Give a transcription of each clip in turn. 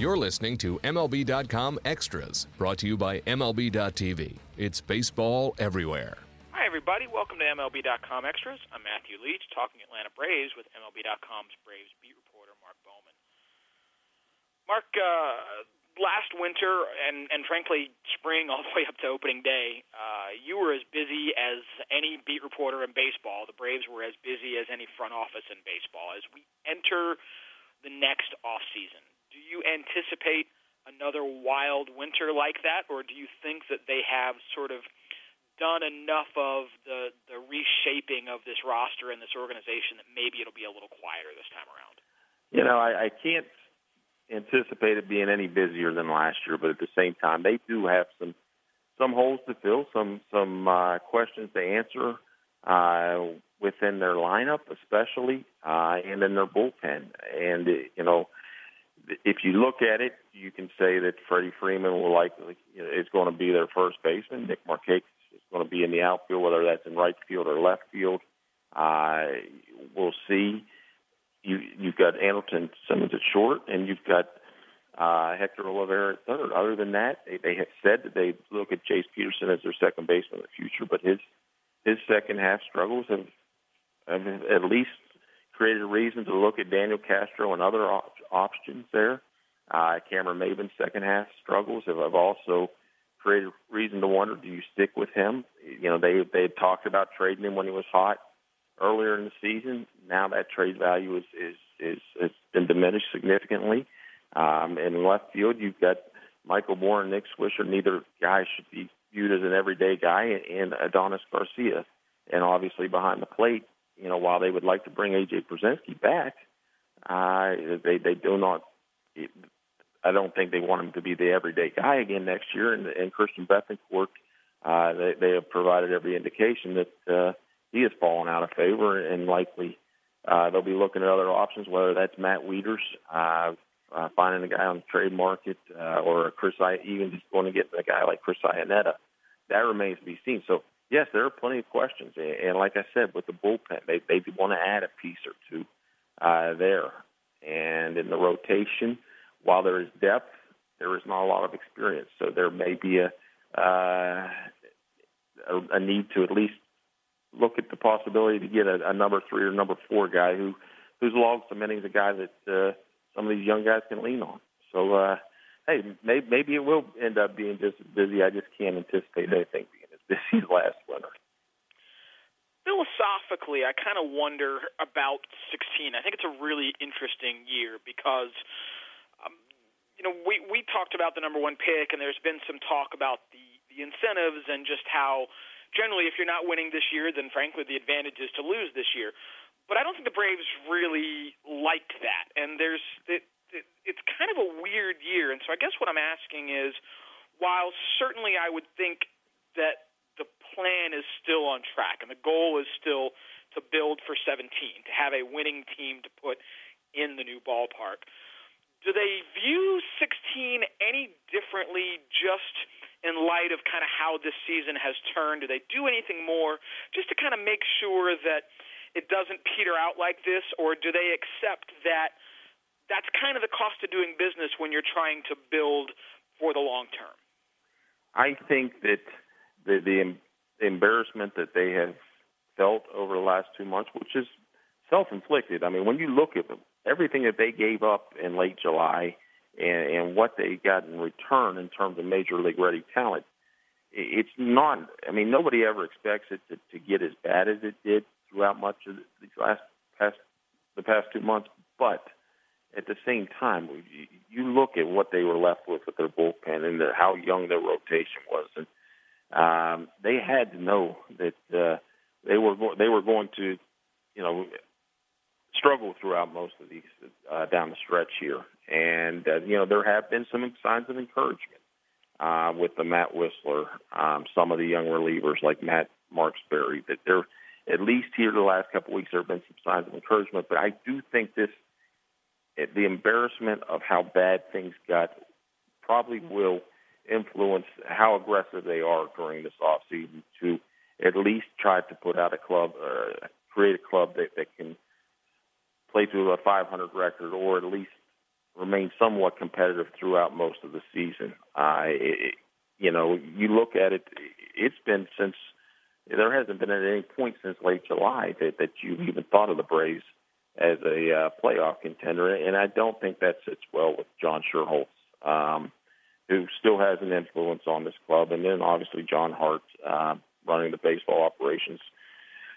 You're listening to MLB.com Extras, brought to you by MLB.tv. It's baseball everywhere. Hi, everybody. Welcome to MLB.com Extras. I'm Matthew Leach, talking Atlanta Braves with MLB.com's Braves beat reporter Mark Bowman. Mark, uh, last winter and and frankly spring all the way up to opening day, uh, you were as busy as any beat reporter in baseball. The Braves were as busy as any front office in baseball. As we enter the next off season, do you anticipate another wild winter like that, or do you think that they have sort of done enough of the the reshaping of this roster and this organization that maybe it'll be a little quieter this time around? You know, I, I can't anticipate it being any busier than last year, but at the same time, they do have some some holes to fill, some some uh, questions to answer uh, within their lineup, especially, uh, and in their bullpen. And you know, if you look at it, you can say that Freddie Freeman will likely you know, is going to be their first baseman. Nick Markakis is going to be in the outfield, whether that's in right field or left field. Uh, we'll see you you've got Andrelton Simmons at short, and you've got uh, Hector Olivera at third. Other than that, they, they have said that they look at Jace Peterson as their second baseman in the future, but his his second half struggles have, have at least created a reason to look at Daniel Castro and other op- options there. Uh, Cameron Maybin's second half struggles have, have also created reason to wonder: Do you stick with him? You know, they they had talked about trading him when he was hot earlier in the season. Now that trade value is is is has been diminished significantly. Um, in left field, you've got Michael Moore and Nick Swisher. Neither guy should be viewed as an everyday guy, and Adonis Garcia. And obviously behind the plate, you know, while they would like to bring AJ Pierzynski back, uh, they they do not. I don't think they want him to be the everyday guy again next year. And, and Christian Bethancourt, uh, they, they have provided every indication that uh, he has fallen out of favor, and likely uh, they'll be looking at other options, whether that's Matt Wieters, uh, uh, finding a guy on the trade market, uh, or Chris, I even just going to get a guy like Chris Iannetta. That remains to be seen. So yes, there are plenty of questions, and like I said, with the bullpen, they they want to add a piece or two uh, there, and in the rotation, while there is depth, there is not a lot of experience. So there may be a uh, a, a need to at least look at the possibility to get a, a number three or number four guy who who's logged some innings, a guy that uh, some of these young guys can lean on. So, uh, hey, maybe, maybe it will end up being just busy. I just can't anticipate anything being as busy as last winter. Philosophically, I kind of wonder about 16. I think it's a really interesting year because, um, you know, we we talked about the number one pick, and there's been some talk about the the incentives and just how generally, if you're not winning this year, then frankly, the advantage is to lose this year. But I don't think the Braves really liked that, and there's it, it, it's kind of a weird year. And so I guess what I'm asking is, while certainly I would think that plan is still on track and the goal is still to build for 17, to have a winning team to put in the new ballpark. Do they view 16 any differently just in light of kind of how this season has turned? Do they do anything more just to kind of make sure that it doesn't peter out like this, or do they accept that that's kind of the cost of doing business when you're trying to build for the long term? I think that the, the embarrassment that they have felt over the last two months, which is self-inflicted. I mean, when you look at them, everything that they gave up in late July – and, and what they got in return in terms of major league ready talent, it's not. I mean, nobody ever expects it to, to get as bad as it did throughout much of the last past the past two months. But at the same time, you, look at what they were left with with their bullpen and the, how young their rotation was, and um, they had to know that uh, they were go- they were going to, you know, struggle throughout most of these uh, down the stretch here. And, uh, you know, there have been some signs of encouragement uh, with the Matt Wisler, um, some of the young relievers like Matt Marksberry, that they're at least here the last couple weeks there have been some signs of encouragement. But I do think this, the embarrassment of how bad things got probably will influence how aggressive they are during this off season to at least try to put out a club, uh, create a club that, that can – play to a 500 record or at least remain somewhat competitive throughout most of the season. Uh, it, you know, you look at it; it's been since there hasn't been at any point since late July that that you've even thought of the Braves as a uh, playoff contender, and I don't think that sits well with John Schuerholz, um, who still has an influence on this club, and then obviously John Hart uh, running the baseball operations.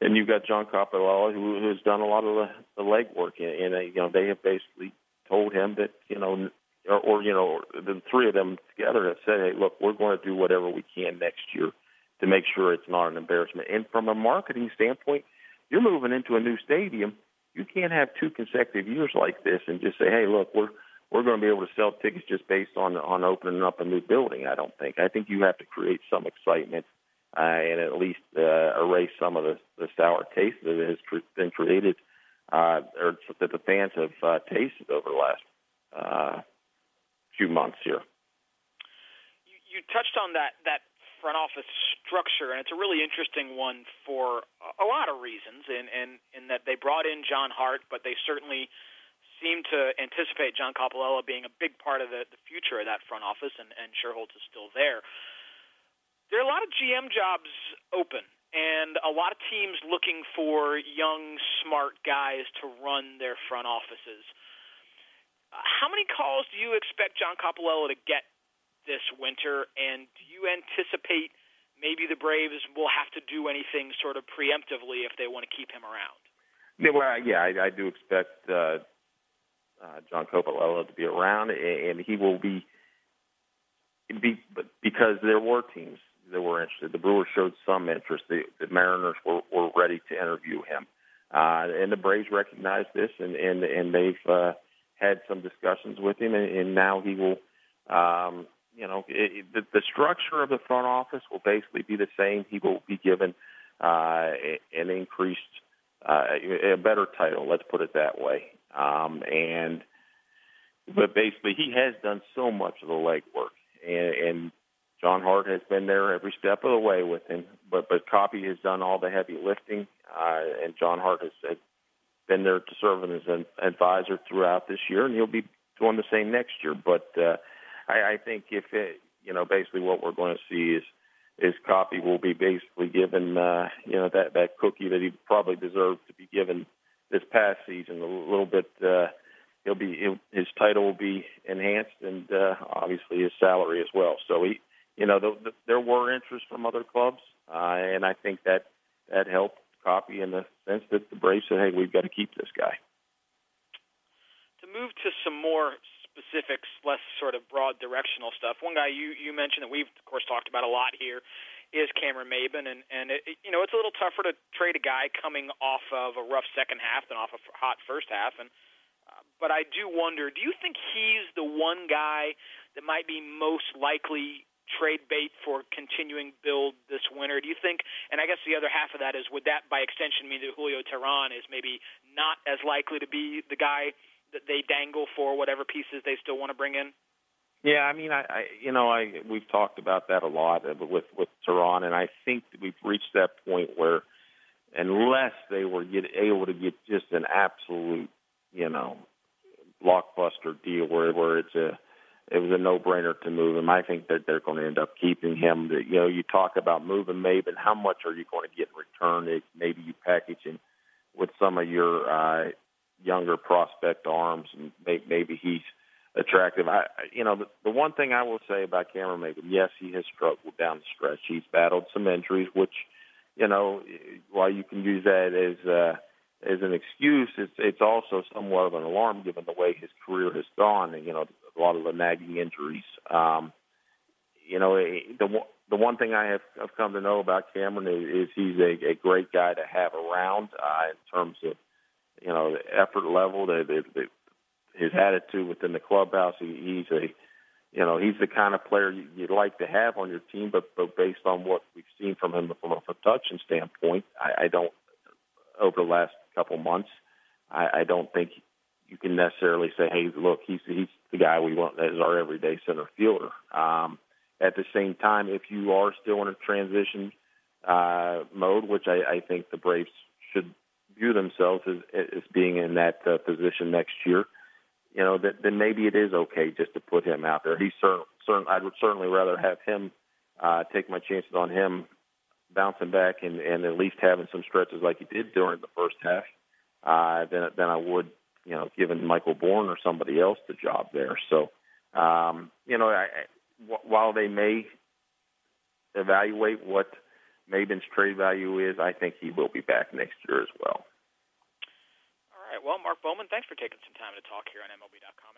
And you've got John Coppolella, who, who has done a lot of the, the legwork, and, and uh, you know they have basically told him that you know, or, or you know, the three of them together have said, "Hey, look, we're going to do whatever we can next year to make sure it's not an embarrassment." And from a marketing standpoint, you're moving into a new stadium you can't have two consecutive years like this and just say, hey, look, we're we're going to be able to sell tickets just based on on opening up a new building. I don't think. I think you have to create some excitement uh, and at least uh, erase some of the, the sour taste that has been created uh, or that the fans have uh, tasted over the last uh, few months here. You, you touched on that that front office structure, and it's a really interesting one for a lot of reasons. And and in that they brought in John Hart, but they certainly seem to anticipate John Coppolella being a big part of the, the future of that front office, and, and Schuerholz is still there. There are a lot of GM jobs open, and a lot of teams looking for young, smart guys to run their front offices. How many calls do you expect John Coppolella to get this winter? And do you anticipate maybe the Braves will have to do anything sort of preemptively if they want to keep him around? Yeah, well, yeah, I, I do expect uh, uh, John Coppolella to be around, and he will be, be because there were teams that were interested. The Brewers showed some interest. The, the Mariners were, were ready to interview him, uh, and the Braves recognized this, and and and they've uh, had some discussions with him, and, and now he will um, you know, it, the, the structure of the front office will basically be the same. He will be given uh, an increased, uh, a better title. Let's put it that way. Um, and but basically, he has done so much of the legwork, and, and John Hart has been there every step of the way with him. But but Coppy has done all the heavy lifting, uh, and John Hart has, has been there to serve as an advisor throughout this year, and he'll be doing the same next year. But uh, I, I think if it, you know, basically what we're going to see is is Coppy will be basically given, uh, you know, that that cookie that he probably deserved to be given this past season. A little bit, uh, he'll be he'll, his title will be enhanced, and uh, obviously his salary as well. So he, you know, the, the, there were interest from other clubs, uh, and I think that that helped Coppy in the sense that the Braves said, "Hey, we've got to keep this guy." To move to some more specifics, less sort of broad directional stuff. One guy you you mentioned that we've of course talked about a lot here is Cameron Maybin, and and it, you know it's a little tougher to trade a guy coming off of a rough second half than off a hot first half, and uh, but I do wonder, do you think he's the one guy that might be most likely trade bait for continuing build this winter? Do you think? And I guess the other half of that is, would that by extension mean that Julio Teheran is maybe not as likely to be the guy that they dangle for whatever pieces they still want to bring in? Yeah, I mean, I, I you know, I we've talked about that a lot with with Teheran, and I think we've reached that point where unless they were get, able to get just an absolute, you know, blockbuster deal where where it's a it was a no-brainer to move him. I think that they're going to end up keeping him. That you know, you talk about moving Maybin. How much are you going to get in return? Maybe you package him with some of your uh, younger prospect arms, and maybe he's attractive. I, you know, the, the one thing I will say about Cameron Maybin, yes, he has struggled down the stretch. He's battled some injuries, which, you know, while you can use that as uh, as an excuse, it's it's also somewhat of an alarm given the way his career has gone. And you know, a lot of the nagging injuries. Um, you know, the the one thing I have, have come to know about Cameron is, is he's a, a great guy to have around uh, in terms of you know, the effort level, the, the, the his attitude within the clubhouse. He, he's a, you know, he's the kind of player you, you'd like to have on your team. But but based on what we've seen from him from a production standpoint, I, I don't over the last couple months, I, I don't think you can necessarily say, hey, look, he's he's the guy we want as our everyday center fielder. Um, at the same time, if you are still in a transition uh, mode, which I, I think the Braves should view themselves as, as being in that uh, position next year. You know, that, then maybe it is okay just to put him out there. He's certain, certain. I would certainly rather have him uh, take my chances on him bouncing back and, and at least having some stretches like he did during the first half uh, than than I would, you know, giving Michael Bourn or somebody else the job there. So, um, you know, I, I, while they may evaluate what Maybin's trade value is, I think he will be back next year as well. Right. Well, Mark Bowman, thanks for taking some time to talk here on MLB.com